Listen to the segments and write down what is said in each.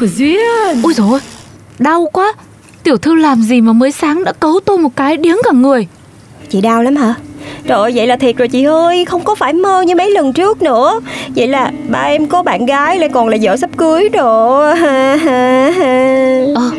của Duyên. Ui dồi ôi, Đau quá. Tiểu thư làm gì mà mới sáng đã cấu tôi một cái điếng cả người? Chị đau lắm hả? Trời ơi, vậy là thiệt rồi chị ơi Không có phải mơ như mấy lần trước nữa. Vậy là ba em có bạn gái lại còn là vợ sắp cưới rồi. Ờ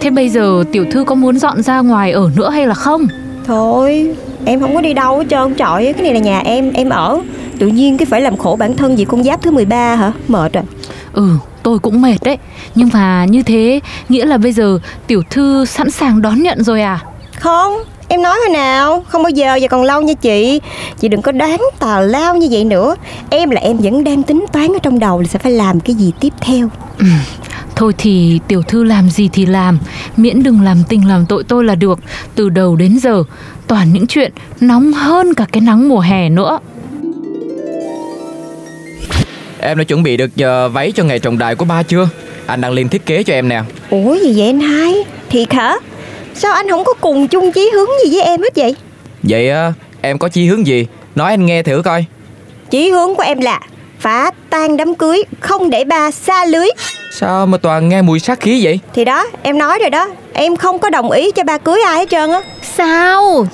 Thế bây giờ tiểu thư có muốn dọn ra ngoài ở nữa hay là không? Thôi Em không có đi đâu hết trơn. Trời cái này là nhà em Em ở. Tự nhiên cái phải làm khổ bản thân vì con giáp thứ 13 hả? Mệt rồi. Ừ tôi cũng mệt đấy. Nhưng mà như thế Nghĩa là bây giờ tiểu thư sẵn sàng đón nhận rồi à? Không Em nói hồi nào. Không bao giờ và còn lâu nha chị. Chị đừng có đoán tào lao như vậy nữa. Em là em vẫn đang tính toán ở trong đầu là sẽ phải làm cái gì tiếp theo. Thôi thì tiểu thư làm gì thì làm. Miễn đừng làm tình làm tội tôi là được. Từ đầu đến giờ Toàn những chuyện nóng hơn cả cái nắng mùa hè nữa Em đã chuẩn bị được ờ, váy cho ngày trọng đại của ba chưa? Anh đang lên thiết kế cho em nè Ủa gì vậy anh hai Thiệt hả Sao anh không có cùng chung chí hướng gì với em hết vậy Vậy ờ, em có chi hướng gì? Nói anh nghe thử coi Chí hướng của em là Phá tan đám cưới Không để ba xa lưới Sao mà toàn nghe mùi sát khí vậy? Thì đó em nói rồi đó Em không có đồng ý cho ba cưới ai hết trơn á Sao?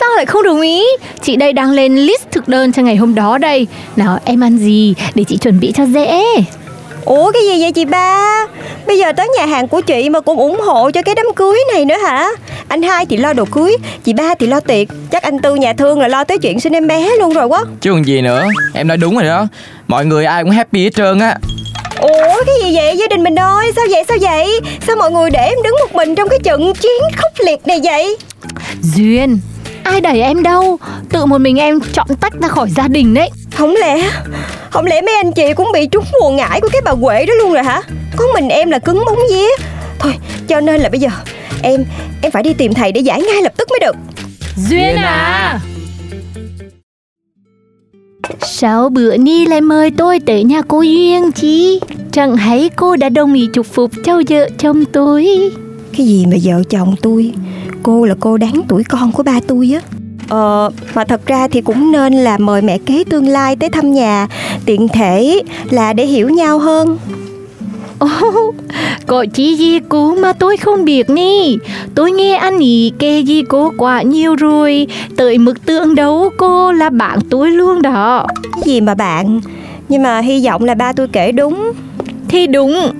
Sao lại không đồng ý? Chị đây đang lên list thực đơn cho ngày hôm đó đây. Nào em ăn gì để chị chuẩn bị cho dễ. Ủa cái gì vậy chị ba? Bây giờ tới nhà hàng của chị mà cũng ủng hộ cho cái đám cưới này nữa hả? Anh hai thì lo đồ cưới Chị ba thì lo tiệc. Chắc anh Tư nhà thương là lo tới chuyện sinh em bé luôn rồi quá. Chứ còn gì nữa Em nói đúng rồi đó. Mọi người ai cũng happy hết trơn á. Ủa cái gì vậy? Gia đình mình ơi Sao vậy? Sao vậy? Sao mọi người để em đứng một mình trong cái trận chiến khốc liệt này vậy? Duyên, ai đẩy em đâu? Tự một mình em chọn tách ra khỏi gia đình đấy. Không lẽ Không lẽ mấy anh chị cũng bị trúng mùa ngải của cái bà Huệ đó luôn rồi hả Có mình em là cứng bóng vía Thôi cho nên là bây giờ Em em phải đi tìm thầy để giải ngay lập tức mới được Duyên à Sao bữa ni lại mời tôi tới nhà cô Duyên chi? Chẳng hay cô đã đồng ý chúc phục cho vợ chồng tôi. Cái gì mà vợ chồng tôi Cô là cô đáng tuổi con của ba tôi á. Ờ, mà thật ra thì cũng nên là mời mẹ kế tương lai tới thăm nhà. Tiện thể là để hiểu nhau hơn. Ồ, có chi gì cô mà tôi không biết nè Tôi nghe anh ý kể gì cô quá nhiều rồi. Tới mức tượng đấu cô là bạn tôi luôn đó. Gì mà bạn? Nhưng mà hy vọng là ba tôi kể đúng. Thì đúng.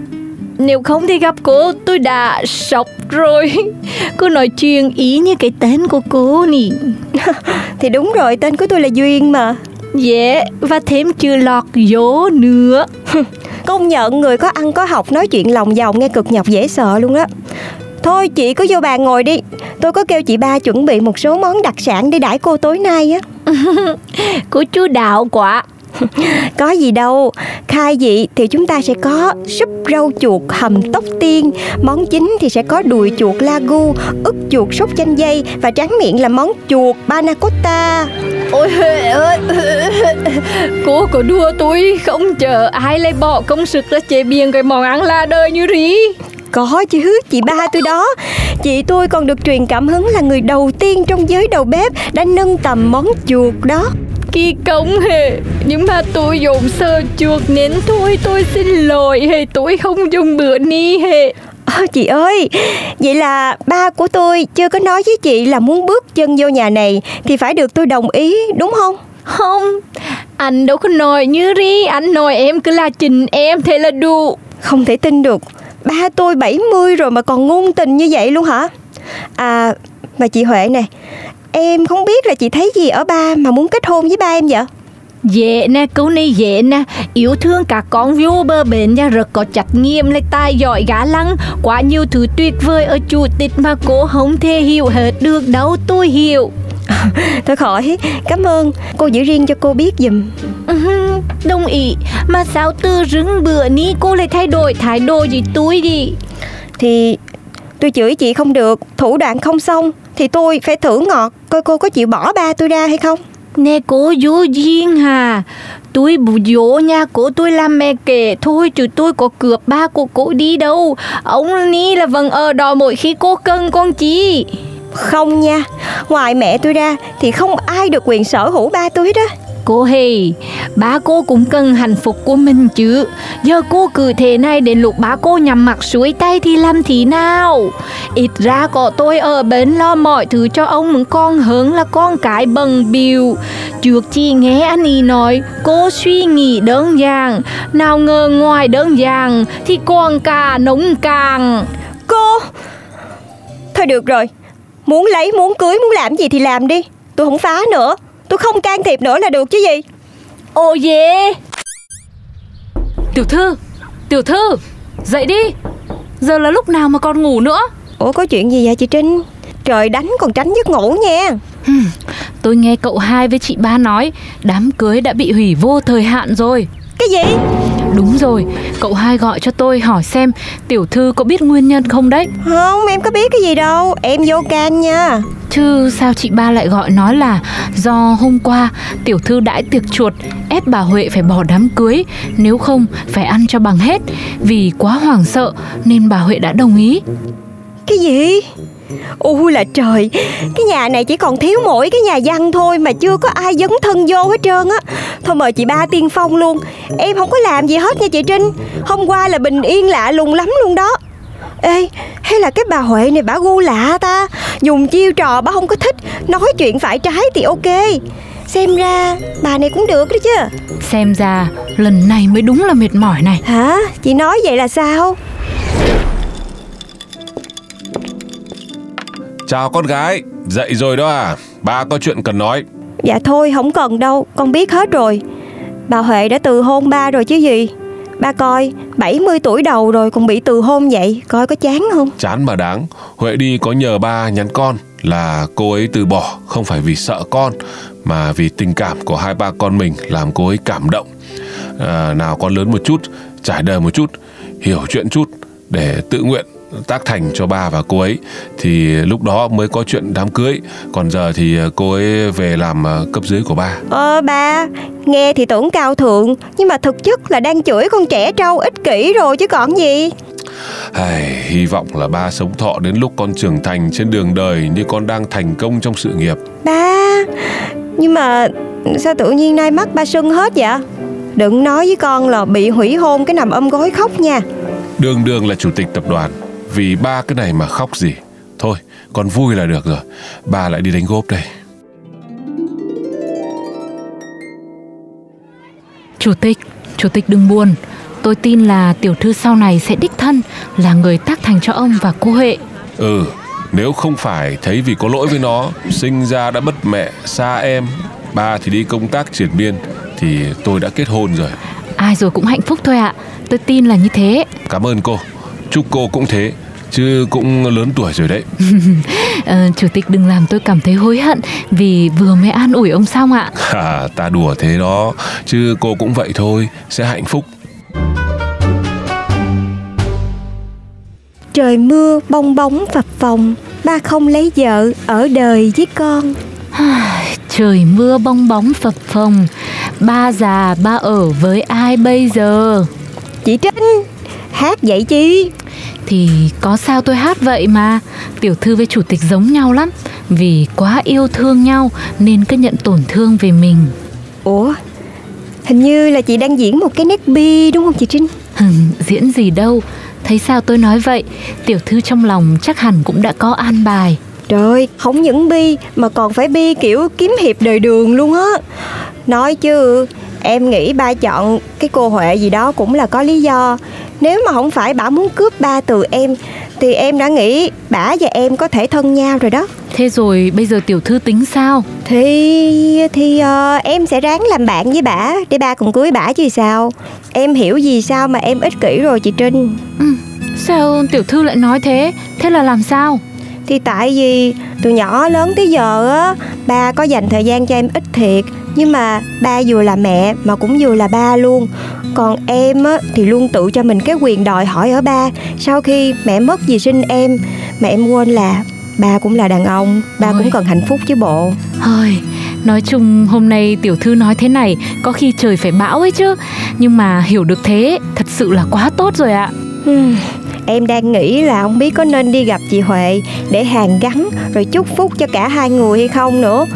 Nếu không thì gặp cô tôi đã sốc rồi Cô nói chuyện ý như cái tên của cô nè. Thì đúng rồi tên của tôi là Duyên mà. Yeah, và thêm chữ lọt dỗ nữa. Công nhận người có ăn có học nói chuyện lòng vòng nghe cực nhọc dễ sợ luôn đó Thôi chị cứ vô bàn ngồi đi. Tôi có kêu chị ba chuẩn bị một số món đặc sản để đãi cô tối nay á. Cô chú đạo quá Có gì đâu. Khai vị thì chúng ta sẽ có súp rau chuột hầm tóc tiên. Món chính thì sẽ có đùi chuột lagu ức chuột sốt chanh dây Và tráng miệng là món chuột panna cotta Ôi ơi Cô có đùa tôi không? Chờ ai lại bỏ công sức ra chế biến cái món ăn la đời như rí Có chứ, chị ba tôi đó. Chị tôi còn được truyền cảm hứng là người đầu tiên trong giới đầu bếp Đã nâng tầm món chuột đó Kỳ công hề Nhưng mà tôi dùng sơ chuột nên thôi tôi xin lỗi hề Tôi không dùng bữa ni hề Ờ, chị ơi, vậy là ba của tôi chưa có nói với chị là muốn bước chân vô nhà này thì phải được tôi đồng ý đúng không? Không Anh đâu có nói như rí Anh nói em cứ là trình em Thế là đủ Không thể tin được, ba tôi 70 rồi mà còn ngôn tình như vậy luôn hả? À, mà chị Huệ nè, em không biết là chị thấy gì ở ba mà muốn kết hôn với ba em vậy? Dễ nè, câu này dễ nè. Yêu thương cả con vô bờ bến nha Rất có trách nhiệm lại tài giỏi gã lăng. Quá nhiều thứ tuyệt vời ở chủ tịch Mà cô không thể hiểu hết được đâu Tôi hiểu. Thôi khỏi, cảm ơn. Cô giữ riêng cho cô biết giùm. Uh Đồng ý. Mà sao từ rừng bữa ní cô lại thay đổi thái độ gì tôi đi? Thì tôi chửi chị không được Thủ đoạn không xong Thì tôi phải thử ngọt Coi cô có chịu bỏ ba tôi ra hay không? Nè cô vô duyên hà. Tôi bù dỗ nha Cô tôi làm mẹ kể. Thôi Chứ tôi có cướp ba của cô đi đâu. Ông ni là vẫn ở đó mỗi khi cô cần con chi Không nha. Ngoài mẹ tôi ra Thì không ai được quyền sở hữu ba tôi hết á Cô Hề, ba cô cũng cần hạnh phúc của mình chứ. Giờ cô cứ thế này đến lúc ba cô nhắm mặt suối tay thì làm thế nào? Ít ra có tôi ở bên lo mọi thứ cho ông con hơn là con cái bần biểu. Trước chị nghe anh ý nói, cô suy nghĩ đơn giản. Nào ngờ ngoài đơn giản thì còn cả nóng càng. Cô Thôi được rồi Muốn lấy, muốn cưới, muốn làm gì thì làm đi Tôi không phá nữa Tôi không can thiệp nữa là được chứ gì? Ồ dễ Tiểu thư Tiểu thư Dậy đi. Giờ là lúc nào mà còn ngủ nữa? Ủa có chuyện gì vậy chị Trinh? Trời đánh còn tránh giấc ngủ nha. Tôi nghe cậu hai với chị ba nói Đám cưới đã bị hủy vô thời hạn rồi Cái gì? Đúng rồi, cậu hai gọi cho tôi hỏi xem tiểu thư có biết nguyên nhân không đấy? Không, em có biết cái gì đâu, em vô can nha. Chứ sao chị ba lại gọi nói là do hôm qua tiểu thư đãi tiệc chuột ép bà Huệ phải bỏ đám cưới Nếu không phải ăn cho bằng hết. Vì quá hoảng sợ nên bà Huệ đã đồng ý. Cái gì? Ui là trời. Cái nhà này chỉ còn thiếu mỗi cái nhà văn thôi Mà chưa có ai dấn thân vô hết trơn á. Thôi mời chị ba tiên phong luôn. Em không có làm gì hết nha chị Trinh. Hôm qua là bình yên lạ lùng lắm luôn đó. Ê hay là cái bà Huệ này bà gu lạ ta? Dùng chiêu trò bà không có thích. Nói chuyện phải trái thì ok. Xem ra bà này cũng được đó chứ. Xem ra lần này mới đúng là mệt mỏi này. Hả? Chị nói vậy là sao? Chào con gái, dậy rồi đó à? Ba có chuyện cần nói. Dạ thôi, không cần đâu, con biết hết rồi. Bà Huệ đã từ hôn ba rồi chứ gì. Ba coi, 70 tuổi đầu rồi còn bị từ hôn vậy, coi có chán không? Chán mà đáng. Huệ đi có nhờ ba nhắn con là cô ấy từ bỏ không phải vì sợ con mà vì tình cảm của hai ba con mình làm cô ấy cảm động. À, nào con lớn một chút, trải đời một chút, hiểu chuyện chút để tự nguyện tác thành cho ba và cô ấy. Thì lúc đó mới có chuyện đám cưới. Còn giờ thì cô ấy về làm ờ, cấp dưới của ba. Ờ ba nghe thì tưởng cao thượng nhưng mà thực chất là đang chửi con trẻ trâu ích kỷ rồi chứ còn gì. Ai, hy vọng là ba sống thọ đến lúc con trưởng thành trên đường đời như con đang thành công trong sự nghiệp. Ba nhưng mà sao tự nhiên nay mắt ba sưng hết vậy? Đừng nói với con là bị hủy hôn cái nằm ôm gối khóc nha. Đường đường là chủ tịch tập đoàn vì ba cái này mà khóc gì. Thôi con vui là được rồi. Ba lại đi đánh gốp đây. Chủ tịch, chủ tịch đừng buồn. Tôi tin là tiểu thư sau này sẽ đích thân Là người tác thành cho ông và cô Huệ. Ừ Nếu không phải thấy vì có lỗi với nó Sinh ra đã bất mẹ, xa em Ba thì đi công tác triển biên Thì tôi đã kết hôn rồi. Ai rồi cũng hạnh phúc thôi ạ. Tôi tin là như thế. Cảm ơn cô. Chúc cô cũng thế chứ cũng lớn tuổi rồi đấy. À, chủ tịch đừng làm tôi cảm thấy hối hận vì vừa mới an ủi ông xong ạ. À, ta đùa thế đó. Chứ cô cũng vậy thôi sẽ hạnh phúc. Trời mưa bong bóng phập phồng ba không lấy vợ ở đời với con. Trời mưa bong bóng phập phồng ba già ba ở với ai bây giờ? Chị trinh hát vậy chi thì có sao tôi hát vậy mà? Tiểu thư với chủ tịch giống nhau lắm. Vì quá yêu thương nhau Nên cứ nhận tổn thương về mình. Ủa Hình như là chị đang diễn một cái nét bi đúng không chị Trinh? Hừ, Diễn gì đâu. Thấy sao tôi nói vậy Tiểu thư trong lòng chắc hẳn cũng đã có an bài. Trời không những bi Mà còn phải bi kiểu kiếm hiệp đời đường luôn á. Nói chứ Em nghĩ ba chọn cái cô Huệ gì đó cũng là có lý do Nếu mà không phải bà muốn cướp ba từ em Thì em đã nghĩ bà và em có thể thân nhau rồi đó Thế rồi bây giờ tiểu thư tính sao? Thì thì ờ, em sẽ ráng làm bạn với bà Để ba cùng cưới bà chứ sao Em hiểu gì sao mà em ích kỷ rồi chị Trinh Ừ, sao tiểu thư lại nói thế? Thế là làm sao? Thì tại vì từ nhỏ lớn tới giờ á Ba có dành thời gian cho em ít thiệt Nhưng mà ba vừa là mẹ mà cũng vừa là ba luôn. Còn em á thì luôn tự cho mình cái quyền đòi hỏi ở ba. Sau khi mẹ mất vì sinh em Mà em quên là ba cũng là đàn ông Ba Ôi. cũng cần hạnh phúc chứ bộ. Hơi, nói chung hôm nay tiểu thư nói thế này Có khi trời phải bão ấy chứ. Nhưng mà hiểu được thế Thật sự là quá tốt rồi ạ Em đang nghĩ là không biết có nên đi gặp chị Huệ để hàn gắn rồi chúc phúc cho cả hai người hay không nữa.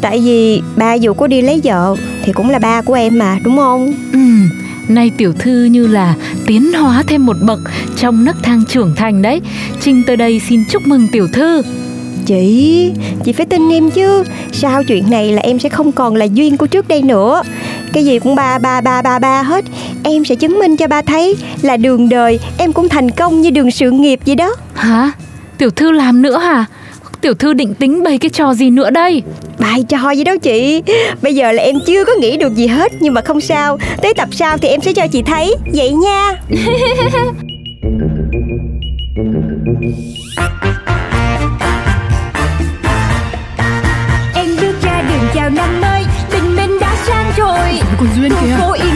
Tại vì ba dù có đi lấy vợ thì cũng là ba của em mà đúng không? Ừ, nay tiểu thư như là tiến hóa thêm một bậc trong nấc thang trưởng thành đấy. Trinh tới đây xin chúc mừng tiểu thư. Chị, chị phải tin em chứ. Sau chuyện này là em sẽ không còn là duyên của trước đây nữa. Cái gì cũng ba ba ba ba ba hết Em sẽ chứng minh cho ba thấy Là đường đời em cũng thành công như đường sự nghiệp vậy đó. Hả? Tiểu thư làm nữa hả? Tiểu thư định tính bày cái trò gì nữa đây? Bài trò gì đâu chị. Bây giờ là em chưa có nghĩ được gì hết Nhưng mà không sao. Tới tập sau thì em sẽ cho chị thấy. Vậy nha. Em bước ra đường chào năm mới Tình mình đã sang rồi. Còn Duyên Khu phố yên